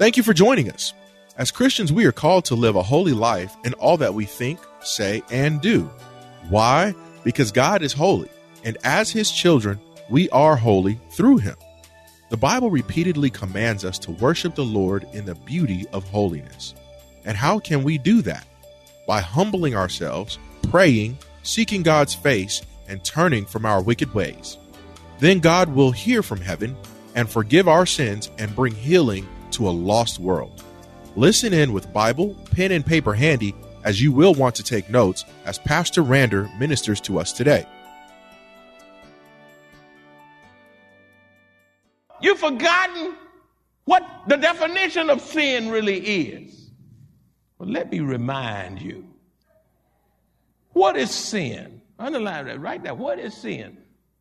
Thank you for joining us. As Christians, we are called to live a holy life in all that we think, say, and do. Why? Because God is holy, and as His children, we are holy through Him. The Bible repeatedly commands us to worship the Lord in the beauty of holiness. And how can we do that? By humbling ourselves, praying, seeking God's face, and turning from our wicked ways. Then God will hear from heaven and forgive our sins and bring healing to a lost world. Listen in with Bible, pen, and paper handy as you will want to take notes as Pastor Rander ministers to us today. You've forgotten what the definition of sin really is. Well, let me remind you. What is sin? Underline that right there. What is sin?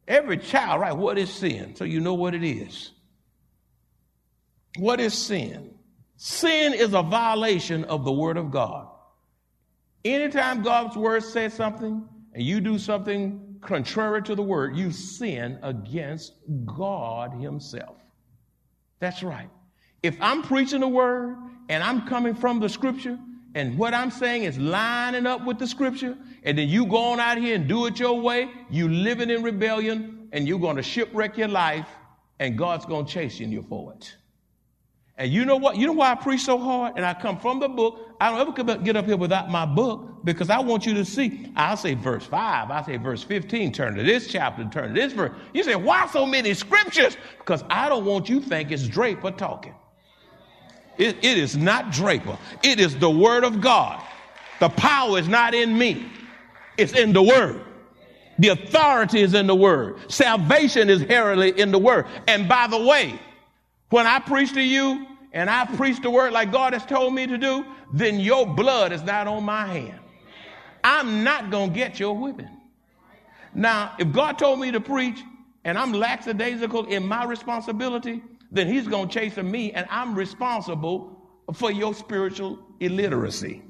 Every child, right? What is sin? So you know what it is. What is sin? Sin is a violation of the Word of God. Anytime God's Word says something and you do something contrary to the Word, you sin against God Himself. That's right. If I'm preaching the Word and I'm coming from the Scripture, and what I'm saying is lining up with the Scripture, and then you go on out here and do it your way, you living in rebellion, and you're going to shipwreck your life, and God's going to chase you for it. And you know what? You know why I preach so hard? And I come from the book. I don't ever get up here without my book because I want you to see. I'll say verse 5. I say verse 15. Turn to this chapter. Turn to this verse. You say, why so many scriptures? Because I don't want you think it's Draper talking. It, it is not Draper. It is the word of God. The power is not in me. It's in the word. The authority is in the word. Salvation is heralded in the word. And by the way, when I preach to you and I preach the word like God has told me to do, then your blood is not on my hand. I'm not going to get your whipping. Now, if God told me to preach and I'm lackadaisical in my responsibility, then He's going to chase me and I'm responsible for your spiritual illiteracy.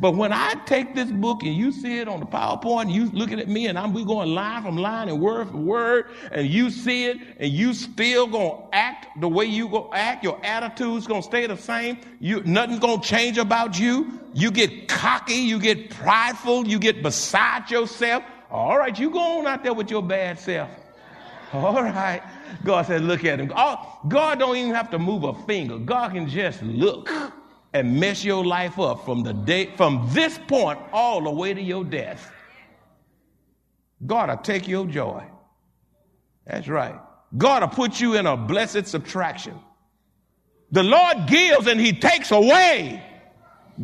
But when I take this book and you see it on the PowerPoint, you looking at me and I'm we going line from line and word for word, and you see it and you still gonna act the way you go act, your attitude's gonna stay the same. You nothing's gonna change about you. You get cocky, you get prideful, you get beside yourself. All right, you go on out there with your bad self. All right. God said, look at him. Oh, God don't even have to move a finger. God can just look and mess your life up from the day from this point all the way to your death. God will take your joy. That's right. God will put you in a blessed subtraction. The Lord gives and he takes away.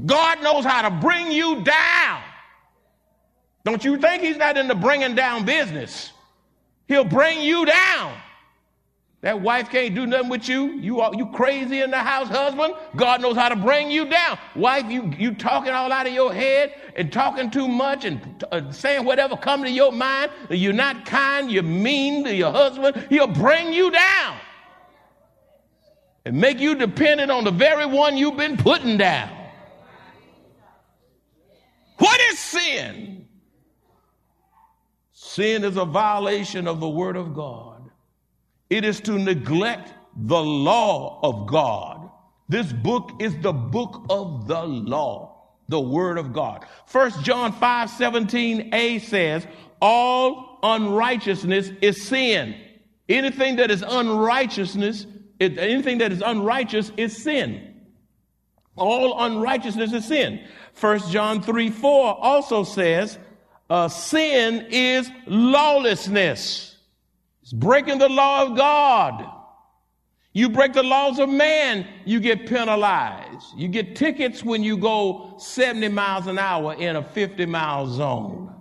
God knows how to bring you down. Don't you think he's not in the bringing down business? He'll bring you down. That wife can't do nothing with you. You are you crazy in the house, husband. God knows how to bring you down. Wife, you you talking all out of your head and talking too much and uh, saying whatever come to your mind. You're not kind. You're mean to your husband. He'll bring you down and make you dependent on the very one you've been putting down. What is sin? Sin is a violation of the word of God. It is to neglect the law of God. This book is the book of the law, the word of God. First John 5 17a says, All unrighteousness is sin. Anything that is unrighteousness, anything that is unrighteous is sin. All unrighteousness is sin. First John 3 4 also says, uh, Sin is lawlessness. It's breaking the law of God. You break the laws of man, you get penalized. You get tickets when you go 70 miles an hour in a 50 mile zone.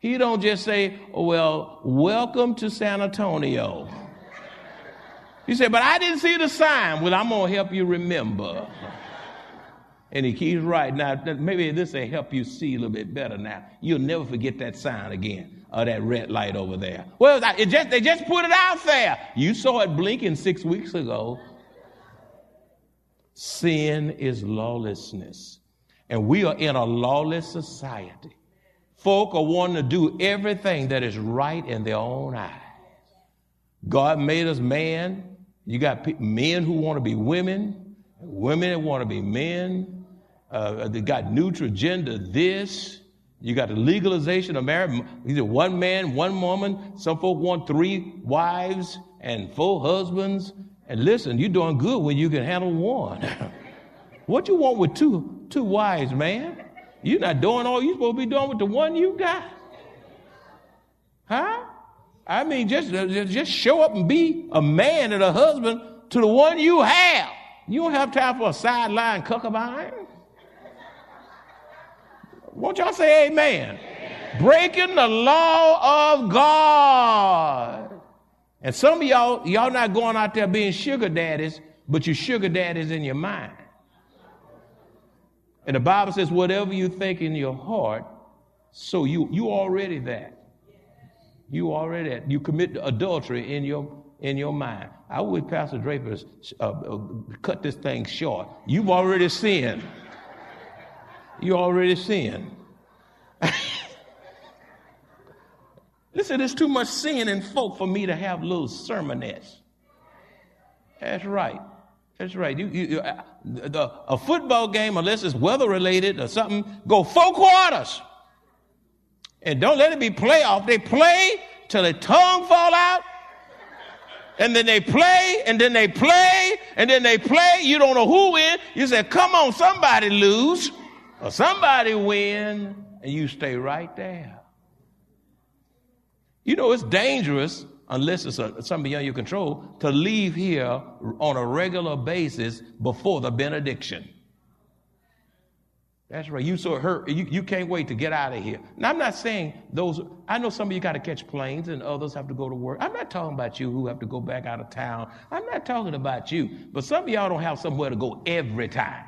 He don't just say, oh, well, welcome to San Antonio. He said, but I didn't see the sign. Well, I'm going to help you remember. And he keeps writing. Now, maybe this will help you see a little bit better now. You'll never forget that sign again, or that red light over there. Well, it just, they just put it out there. You saw it blinking six weeks ago. Sin is lawlessness. And we are in a lawless society. Folk are wanting to do everything that is right in their own eyes. God made us man. You got men who want to be women, women that want to be men, uh, they got neutral gender this. You got the legalization of marriage. Either one man, one woman. Some folk want three wives and four husbands. And listen, you're doing good when you can handle one. what you want with two two wives, man? You're not doing all you're supposed to be doing with the one you got. Huh? I mean, just, just show up and be a man and a husband to the one you have. You don't have time for a sideline concubine. Won't y'all say amen? amen? Breaking the law of God. And some of y'all, y'all not going out there being sugar daddies, but you're sugar daddies in your mind. And the Bible says, whatever you think in your heart, so you you already that. You already that. You commit adultery in your in your mind. I wish Pastor Draper uh, uh, cut this thing short. You've already sinned you already sin. Listen, there's too much sin in folk for me to have little sermonettes. That's right. That's right. You, you, uh, the, a football game, unless it's weather related or something, go four quarters. And don't let it be playoff. They play till their tongue fall out. And then they play, and then they play, and then they play. You don't know who win. You say, come on, somebody lose or somebody win and you stay right there. You know, it's dangerous, unless it's a, something beyond your control, to leave here on a regular basis before the benediction. That's right. You so hurt. You, you can't wait to get out of here. Now, I'm not saying those, I know some of you got to catch planes and others have to go to work. I'm not talking about you who have to go back out of town. I'm not talking about you. But some of y'all don't have somewhere to go every time.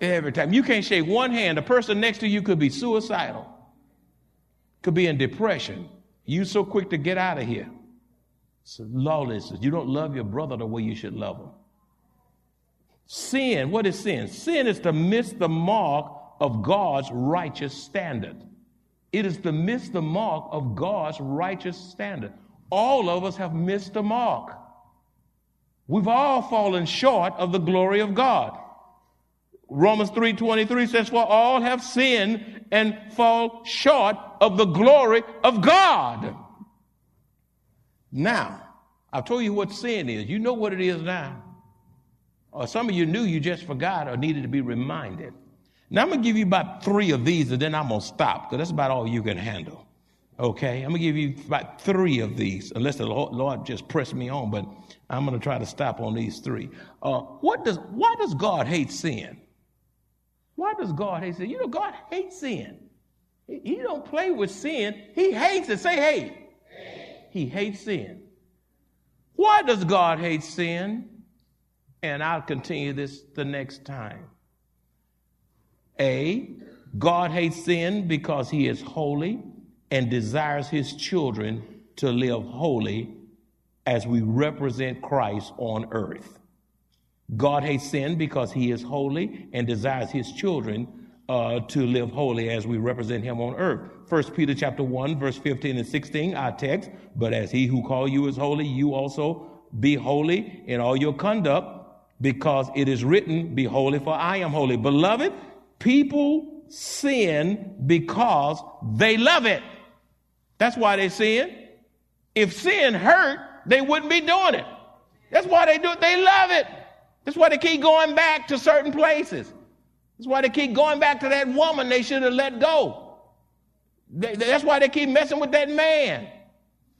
Every time. You can't shake one hand. The person next to you could be suicidal, could be in depression. You so quick to get out of here. It's lawlessness. You don't love your brother the way you should love him. Sin, what is sin? Sin is to miss the mark of God's righteous standard. It is to miss the mark of God's righteous standard. All of us have missed the mark. We've all fallen short of the glory of God. Romans 3:23 says for all have sinned and fall short of the glory of God. Now, I've told you what sin is. You know what it is now. Or some of you knew you just forgot or needed to be reminded. Now I'm going to give you about 3 of these and then I'm going to stop because that's about all you can handle. Okay? I'm going to give you about 3 of these unless the Lord just press me on, but I'm going to try to stop on these 3. Uh, what does why does God hate sin? Why does God hate sin? You know, God hates sin. He, don't play with sin. He hates it. Say hate. He hates sin. Why does God hate sin? And I'll continue this the next time. A, God hates sin because he is holy and desires his children to live holy as we represent Christ on earth. God hates sin because he is holy and desires his children uh, to live holy as we represent him on earth. First Peter chapter 1, verse 15 and 16, our text, but as he who called you is holy, you also be holy in all your conduct, because it is written, Be holy, for I am holy. Beloved, people sin because they love it. That's why they sin. If sin hurt, they wouldn't be doing it. That's why they do it. They love it. That's why they keep going back to certain places. That's why they keep going back to that woman they should have let go. That's why they keep messing with that man.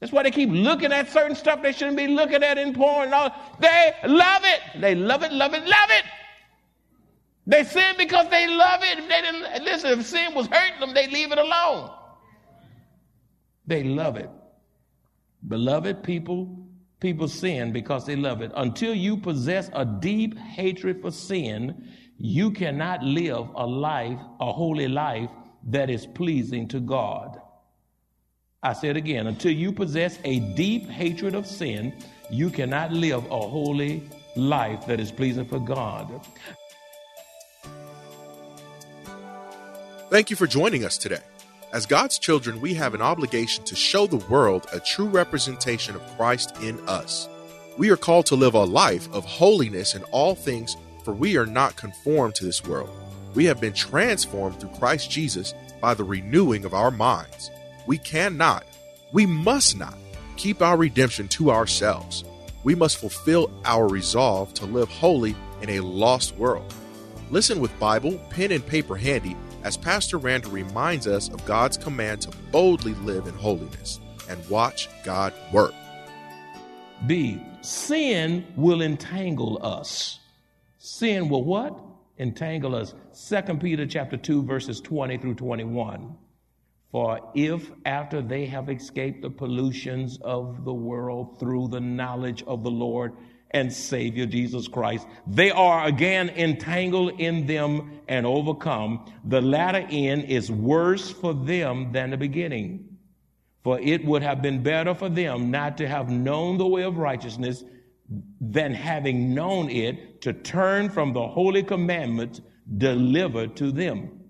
That's why they keep looking at certain stuff they shouldn't be looking at in porn all. They love it. They love it, love it, love it. They sin because they love it. If they didn't listen, if sin was hurting them, they leave it alone. They love it. Beloved people, people sin because they love it. Until you possess a deep hatred for sin, you cannot live a life, a holy life that is pleasing to God. I say it again until you possess a deep hatred of sin, you cannot live a holy life that is pleasing for God. Thank you for joining us today. As God's children, we have an obligation to show the world a true representation of Christ in us. We are called to live a life of holiness in all things, for we are not conformed to this world. We have been transformed through Christ Jesus by the renewing of our minds. We cannot, we must not keep our redemption to ourselves. We must fulfill our resolve to live holy in a lost world. Listen with Bible, pen, and paper handy as Pastor Randall reminds us of God's command to boldly live in holiness and watch God work. B. Sin will entangle us. Sin will what? Entangle us. 2 Peter chapter 2 verses 20 through 21. For if after they have escaped the pollutions of the world through the knowledge of the Lord and Savior Jesus Christ, they are again entangled in them and overcome, the latter end is worse for them than the beginning. For it would have been better for them not to have known the way of righteousness than having known it to turn from the holy commandment delivered to them.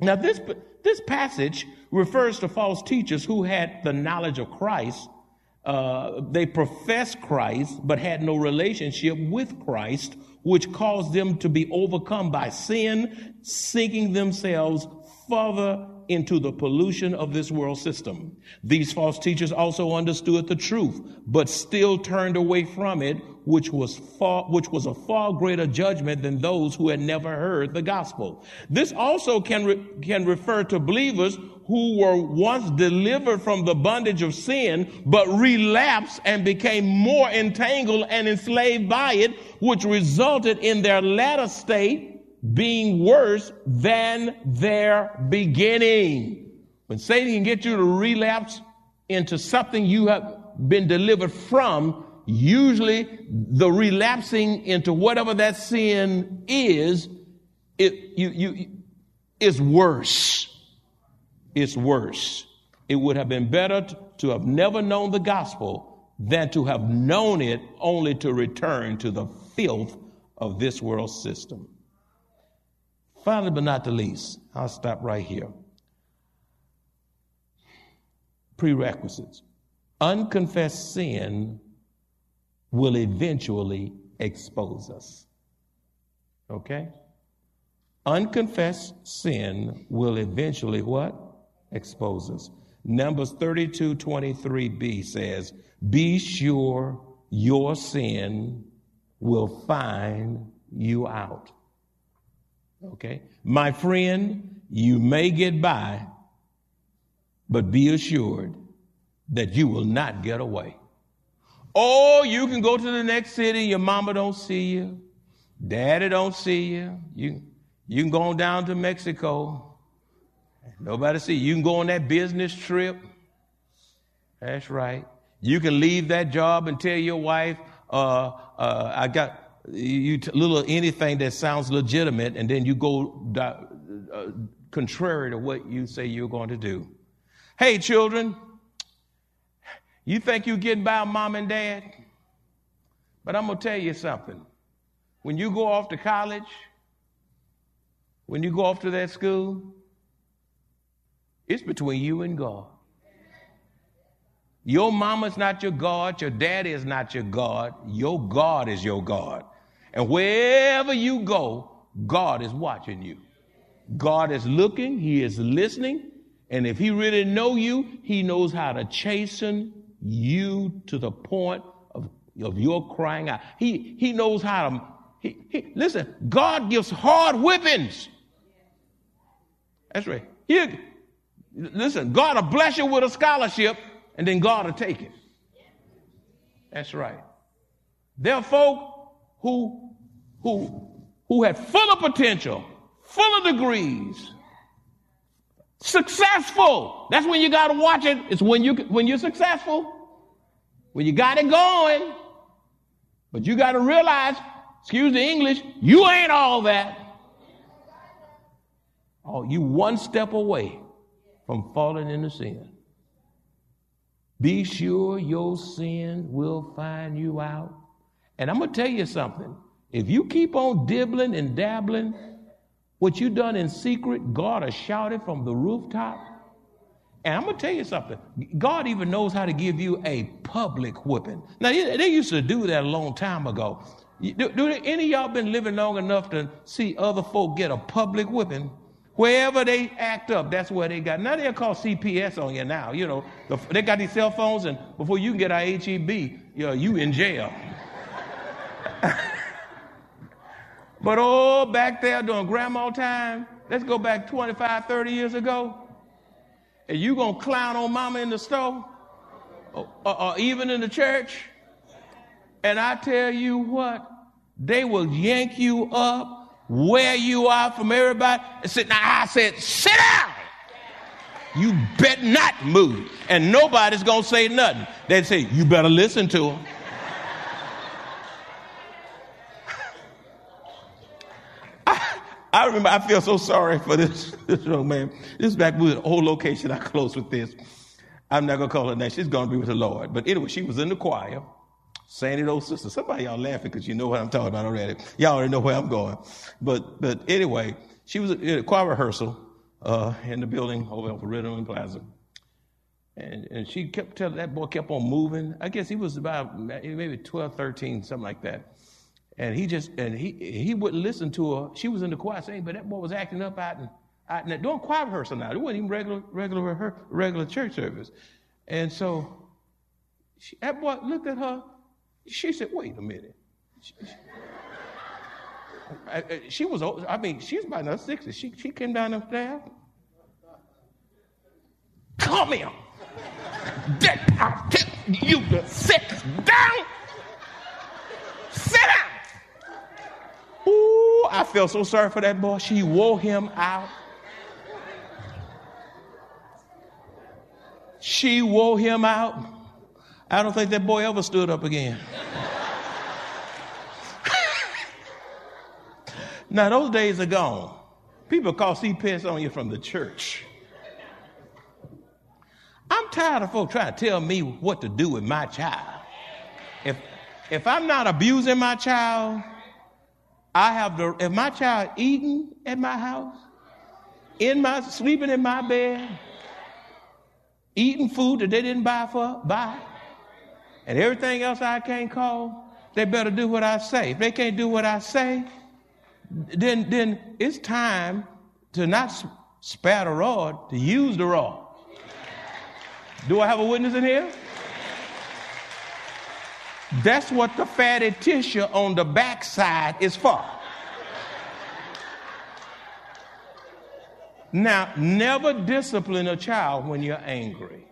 Now, this this passage refers to false teachers who had the knowledge of Christ. Uh, they professed Christ, but had no relationship with Christ, which caused them to be overcome by sin, sinking themselves further into the pollution of this world system. These false teachers also understood the truth, but still turned away from it, which was far, which was a far greater judgment than those who had never heard the gospel. This also can, re, can refer to believers who were once delivered from the bondage of sin, but relapsed and became more entangled and enslaved by it, which resulted in their latter state being worse than their beginning. When Satan can get you to relapse into something you have been delivered from, usually the relapsing into whatever that sin is, it you you is worse. It's worse. It would have been better to have never known the gospel than to have known it only to return to the filth of this world system. Finally, but not the least, I'll stop right here. Prerequisites. Unconfessed sin will eventually expose us. Okay? Unconfessed sin will eventually what? Expose us. Numbers 32 23b says, Be sure your sin will find you out. Okay? My friend, you may get by, but be assured that you will not get away. Or you can go to the next city, your mama don't see you, daddy don't see you. You, you can go on down to Mexico. Nobody see you. Can go on that business trip. That's right. You can leave that job and tell your wife, uh, uh, I got, you t- little anything that sounds legitimate, and then you go uh, contrary to what you say you're going to do. Hey, children, you think you're getting by mom and dad? But I'm going to tell you something. When you go off to college, when you go off to that school, it's between you and God. Your mama's not your God, your daddy is not your God, your God is your God. And wherever you go, God is watching you. God is looking, He is listening, and if He really know you, He knows how to chasten you to the point of, of your crying out. He, he knows how to, he, he, listen, God gives hard whippings. That's right. He, listen, God will bless you with a scholarship and then God will take it. That's right. There are folk who, who, who had full of potential, full of degrees, successful. That's when you got to watch it. It's when you when you're successful, when you got it going. But you got to realize, excuse the English, you ain't all that. Oh, you one step away from falling into sin. Be sure your sin will find you out. And I'm going to tell you something. If you keep on dibbling and dabbling, what you done in secret, God has shouted from the rooftop. And I'm going to tell you something. God even knows how to give you a public whipping. Now, they used to do that a long time ago. Do, do any y'all been living long enough to see other folk get a public whipping? Wherever they act up, that's where they got. Now they'll call CPS on you now. You know, the, they got these cell phones, and before you can get our HEB, you, know, you in jail. but oh, back there during grandma time, let's go back 25, 30 years ago, and you gonna clown on mama in the store, or, or, or even in the church, and I tell you what, they will yank you up where you are from everybody said, Now I said, sit down. You bet not move. And nobody's gonna say nothing. They'd say, You better listen to them. I, remember I feel so sorry for this, this young man. This is back with an old location. I close with this. I'm not gonna call her name. She's gonna be with the Lord. But anyway, she was in the choir Sandy old sister. Somebody y'all laughing because you know what I'm talking about already. Y'all already know where I'm going. But but anyway, she was at a choir rehearsal uh, in the building over at Riddle Plaza. And, and she kept telling that boy kept on moving. I guess he was about maybe 12, 13, something like that. And he just and he he wouldn't listen to her. She was in the choir saying, but that boy was acting up out and out and doing choir rehearsal now. It wasn't even regular regular her regular church service. And so she, that boy looked at her she said, wait a minute. She, she, she was, I mean, she's about in her 60s. She, she came down the stairs. Come here. Get, I tell you to sit down. Sit down. Ooh, I felt so sorry for that boy. She wore him out. She wore him out. I don't think that boy ever stood up again. now, those days are gone. People call CPS on you from the church. I'm tired of folks trying to tell me what to do with my child. If, if I'm not abusing my child, I have the, if my child eating at my house, in my, sleeping in my bed, eating food that they didn't buy for, buy, and everything else I can't call, they better do what I say. If they can't do what I say, then, then it's time to not spare the rod, to use the rod. Do I have a witness in here? That's what the fatty tissue on the backside is for. Now, never discipline a child when you're angry.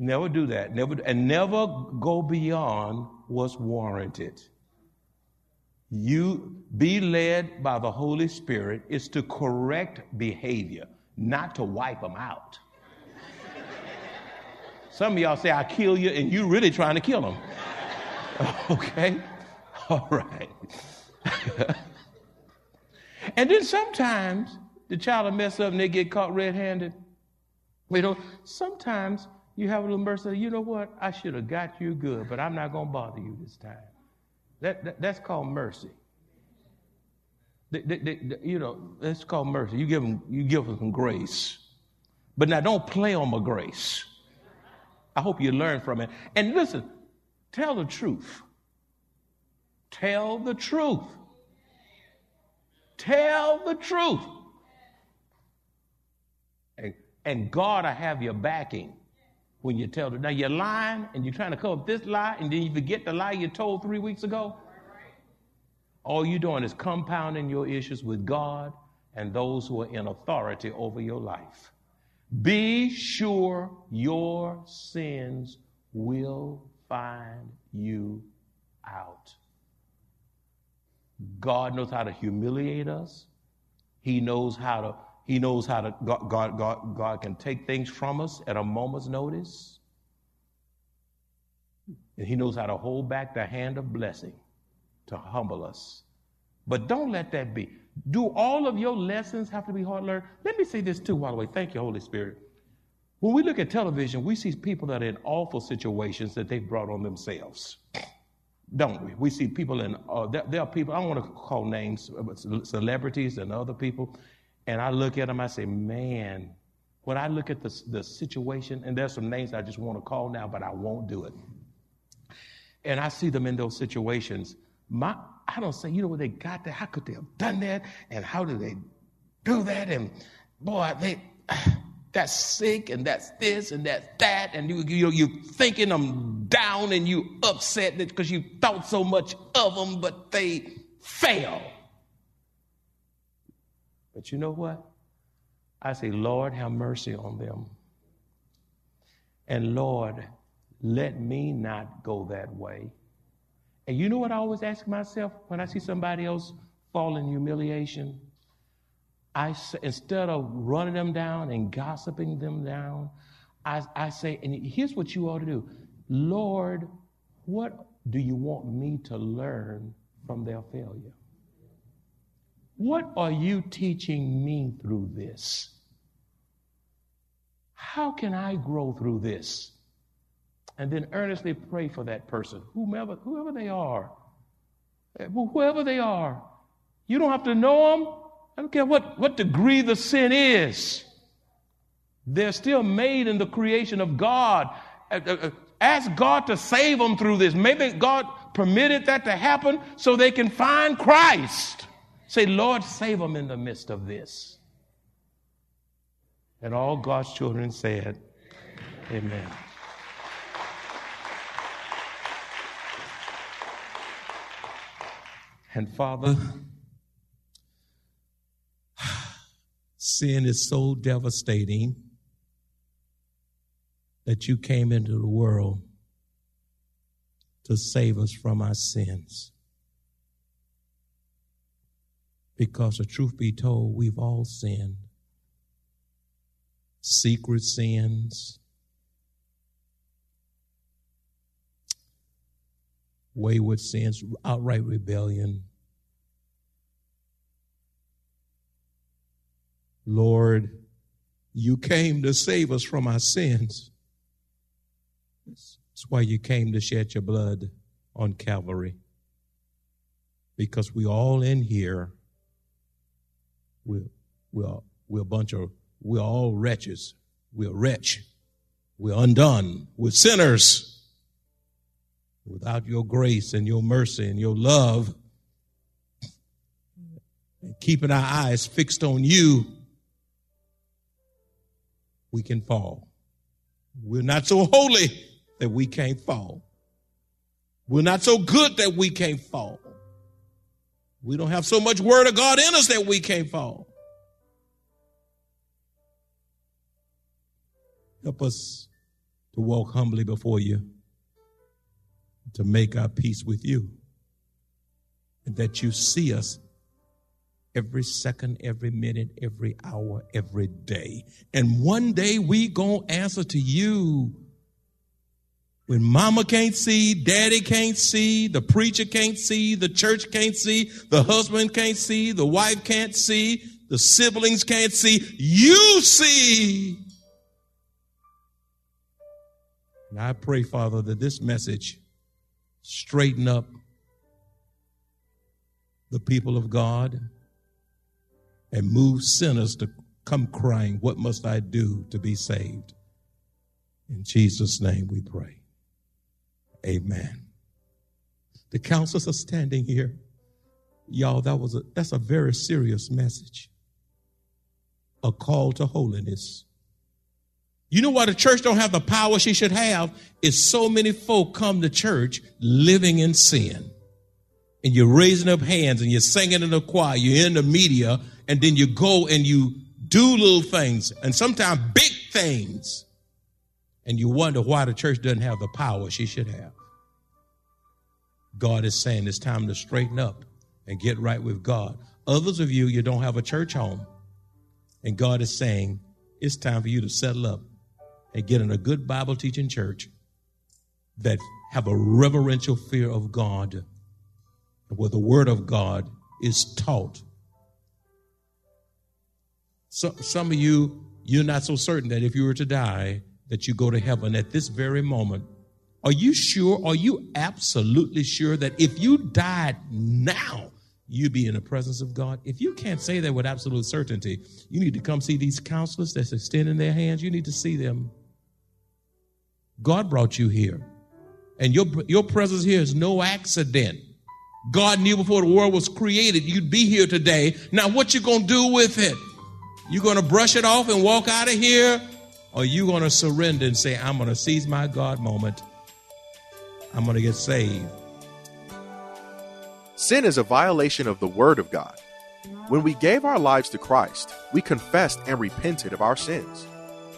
Never do that. Never and never go beyond what's warranted. You be led by the Holy Spirit is to correct behavior, not to wipe them out. Some of y'all say, I kill you, and you really trying to kill them. okay? All right. and then sometimes the child will mess up and they get caught red handed. You know, sometimes you have a little mercy. You know what? I should have got you good, but I'm not going to bother you this time. That, that, that's called mercy. They, they, they, you know, that's called mercy. You give them, you give them some grace. But now don't play on my grace. I hope you learn from it. And listen, tell the truth. Tell the truth. Tell the truth. And, and God I have your backing when you tell them. Now you're lying and you're trying to cover up this lie and then you forget the lie you told three weeks ago. All you're doing is compounding your issues with God and those who are in authority over your life. Be sure your sins will find you out. God knows how to humiliate us. He knows how to, he knows how to, God, God, God, God can take things from us at a moment's notice. And he knows how to hold back the hand of blessing to humble us. But don't let that be. Do all of your lessons have to be hard learned? Let me say this too, by the way. Thank you, Holy Spirit. When we look at television, we see people that are in awful situations that they've brought on themselves don't we? We see people in, uh, there, there, are people, I don't want to call names, but celebrities and other people, and I look at them, I say, man, when I look at the, the situation, and there's some names I just want to call now, but I won't do it. And I see them in those situations. My, I don't say, you know, what they got there, how could they have done that? And how did they do that? And boy, they, that's sick and that's this and that's that and you you you thinking them down and you upset because you thought so much of them but they fail but you know what? I say lord have mercy on them. And lord let me not go that way. And you know what i always ask myself when i see somebody else fall in humiliation? I instead of running them down and gossiping them down, I, I say, and here's what you ought to do. Lord, what do you want me to learn from their failure? What are you teaching me through this? How can I grow through this? And then earnestly pray for that person, whomever, whoever they are, whoever they are. You don't have to know them. I don't care what, what degree the sin is. They're still made in the creation of God. Uh, uh, ask God to save them through this. Maybe God permitted that to happen so they can find Christ. Say, Lord, save them in the midst of this. And all God's children said, Amen. And Father, Sin is so devastating that you came into the world to save us from our sins. Because the truth be told, we've all sinned. Secret sins, wayward sins, outright rebellion, Lord, you came to save us from our sins. That's why you came to shed your blood on Calvary. Because we all in here, we're, we're, we're a bunch of, we're all wretches. We're wretch. We're undone. We're sinners. Without your grace and your mercy and your love, and keeping our eyes fixed on you, we can fall. We're not so holy that we can't fall. We're not so good that we can't fall. We don't have so much word of God in us that we can't fall. Help us to walk humbly before you, to make our peace with you, and that you see us every second, every minute, every hour, every day. And one day we gonna answer to you. When mama can't see, daddy can't see, the preacher can't see, the church can't see, the husband can't see, the wife can't see, the siblings can't see, you see. And I pray, Father, that this message straighten up the people of God and move sinners to come crying, What must I do to be saved? In Jesus' name we pray. Amen. The counselors are standing here. Y'all, that was a, that's a very serious message. A call to holiness. You know why the church don't have the power she should have? Is so many folk come to church living in sin. And you're raising up hands and you're singing in the choir, you're in the media, and then you go and you do little things and sometimes big things. And you wonder why the church doesn't have the power she should have. God is saying it's time to straighten up and get right with God. Others of you, you don't have a church home. And God is saying it's time for you to settle up and get in a good Bible teaching church that have a reverential fear of God, where the word of God is taught. So, some of you, you're not so certain that if you were to die, that you go to heaven at this very moment. Are you sure? Are you absolutely sure that if you died now, you'd be in the presence of God? If you can't say that with absolute certainty, you need to come see these counselors that's extending their hands. You need to see them. God brought you here. And your, your presence here is no accident. God knew before the world was created you'd be here today. Now, what you gonna do with it? You gonna brush it off and walk out of here? Or you gonna surrender and say, I'm gonna seize my God moment. I'm gonna get saved. Sin is a violation of the Word of God. When we gave our lives to Christ, we confessed and repented of our sins.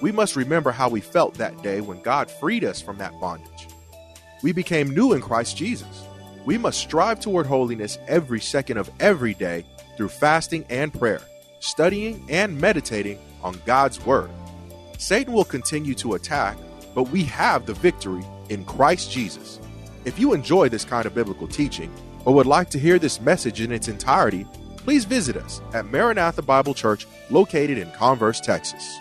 We must remember how we felt that day when God freed us from that bondage. We became new in Christ Jesus. We must strive toward holiness every second of every day through fasting and prayer, studying and meditating on God's Word. Satan will continue to attack, but we have the victory in Christ Jesus. If you enjoy this kind of biblical teaching or would like to hear this message in its entirety, please visit us at Maranatha Bible Church located in Converse, Texas.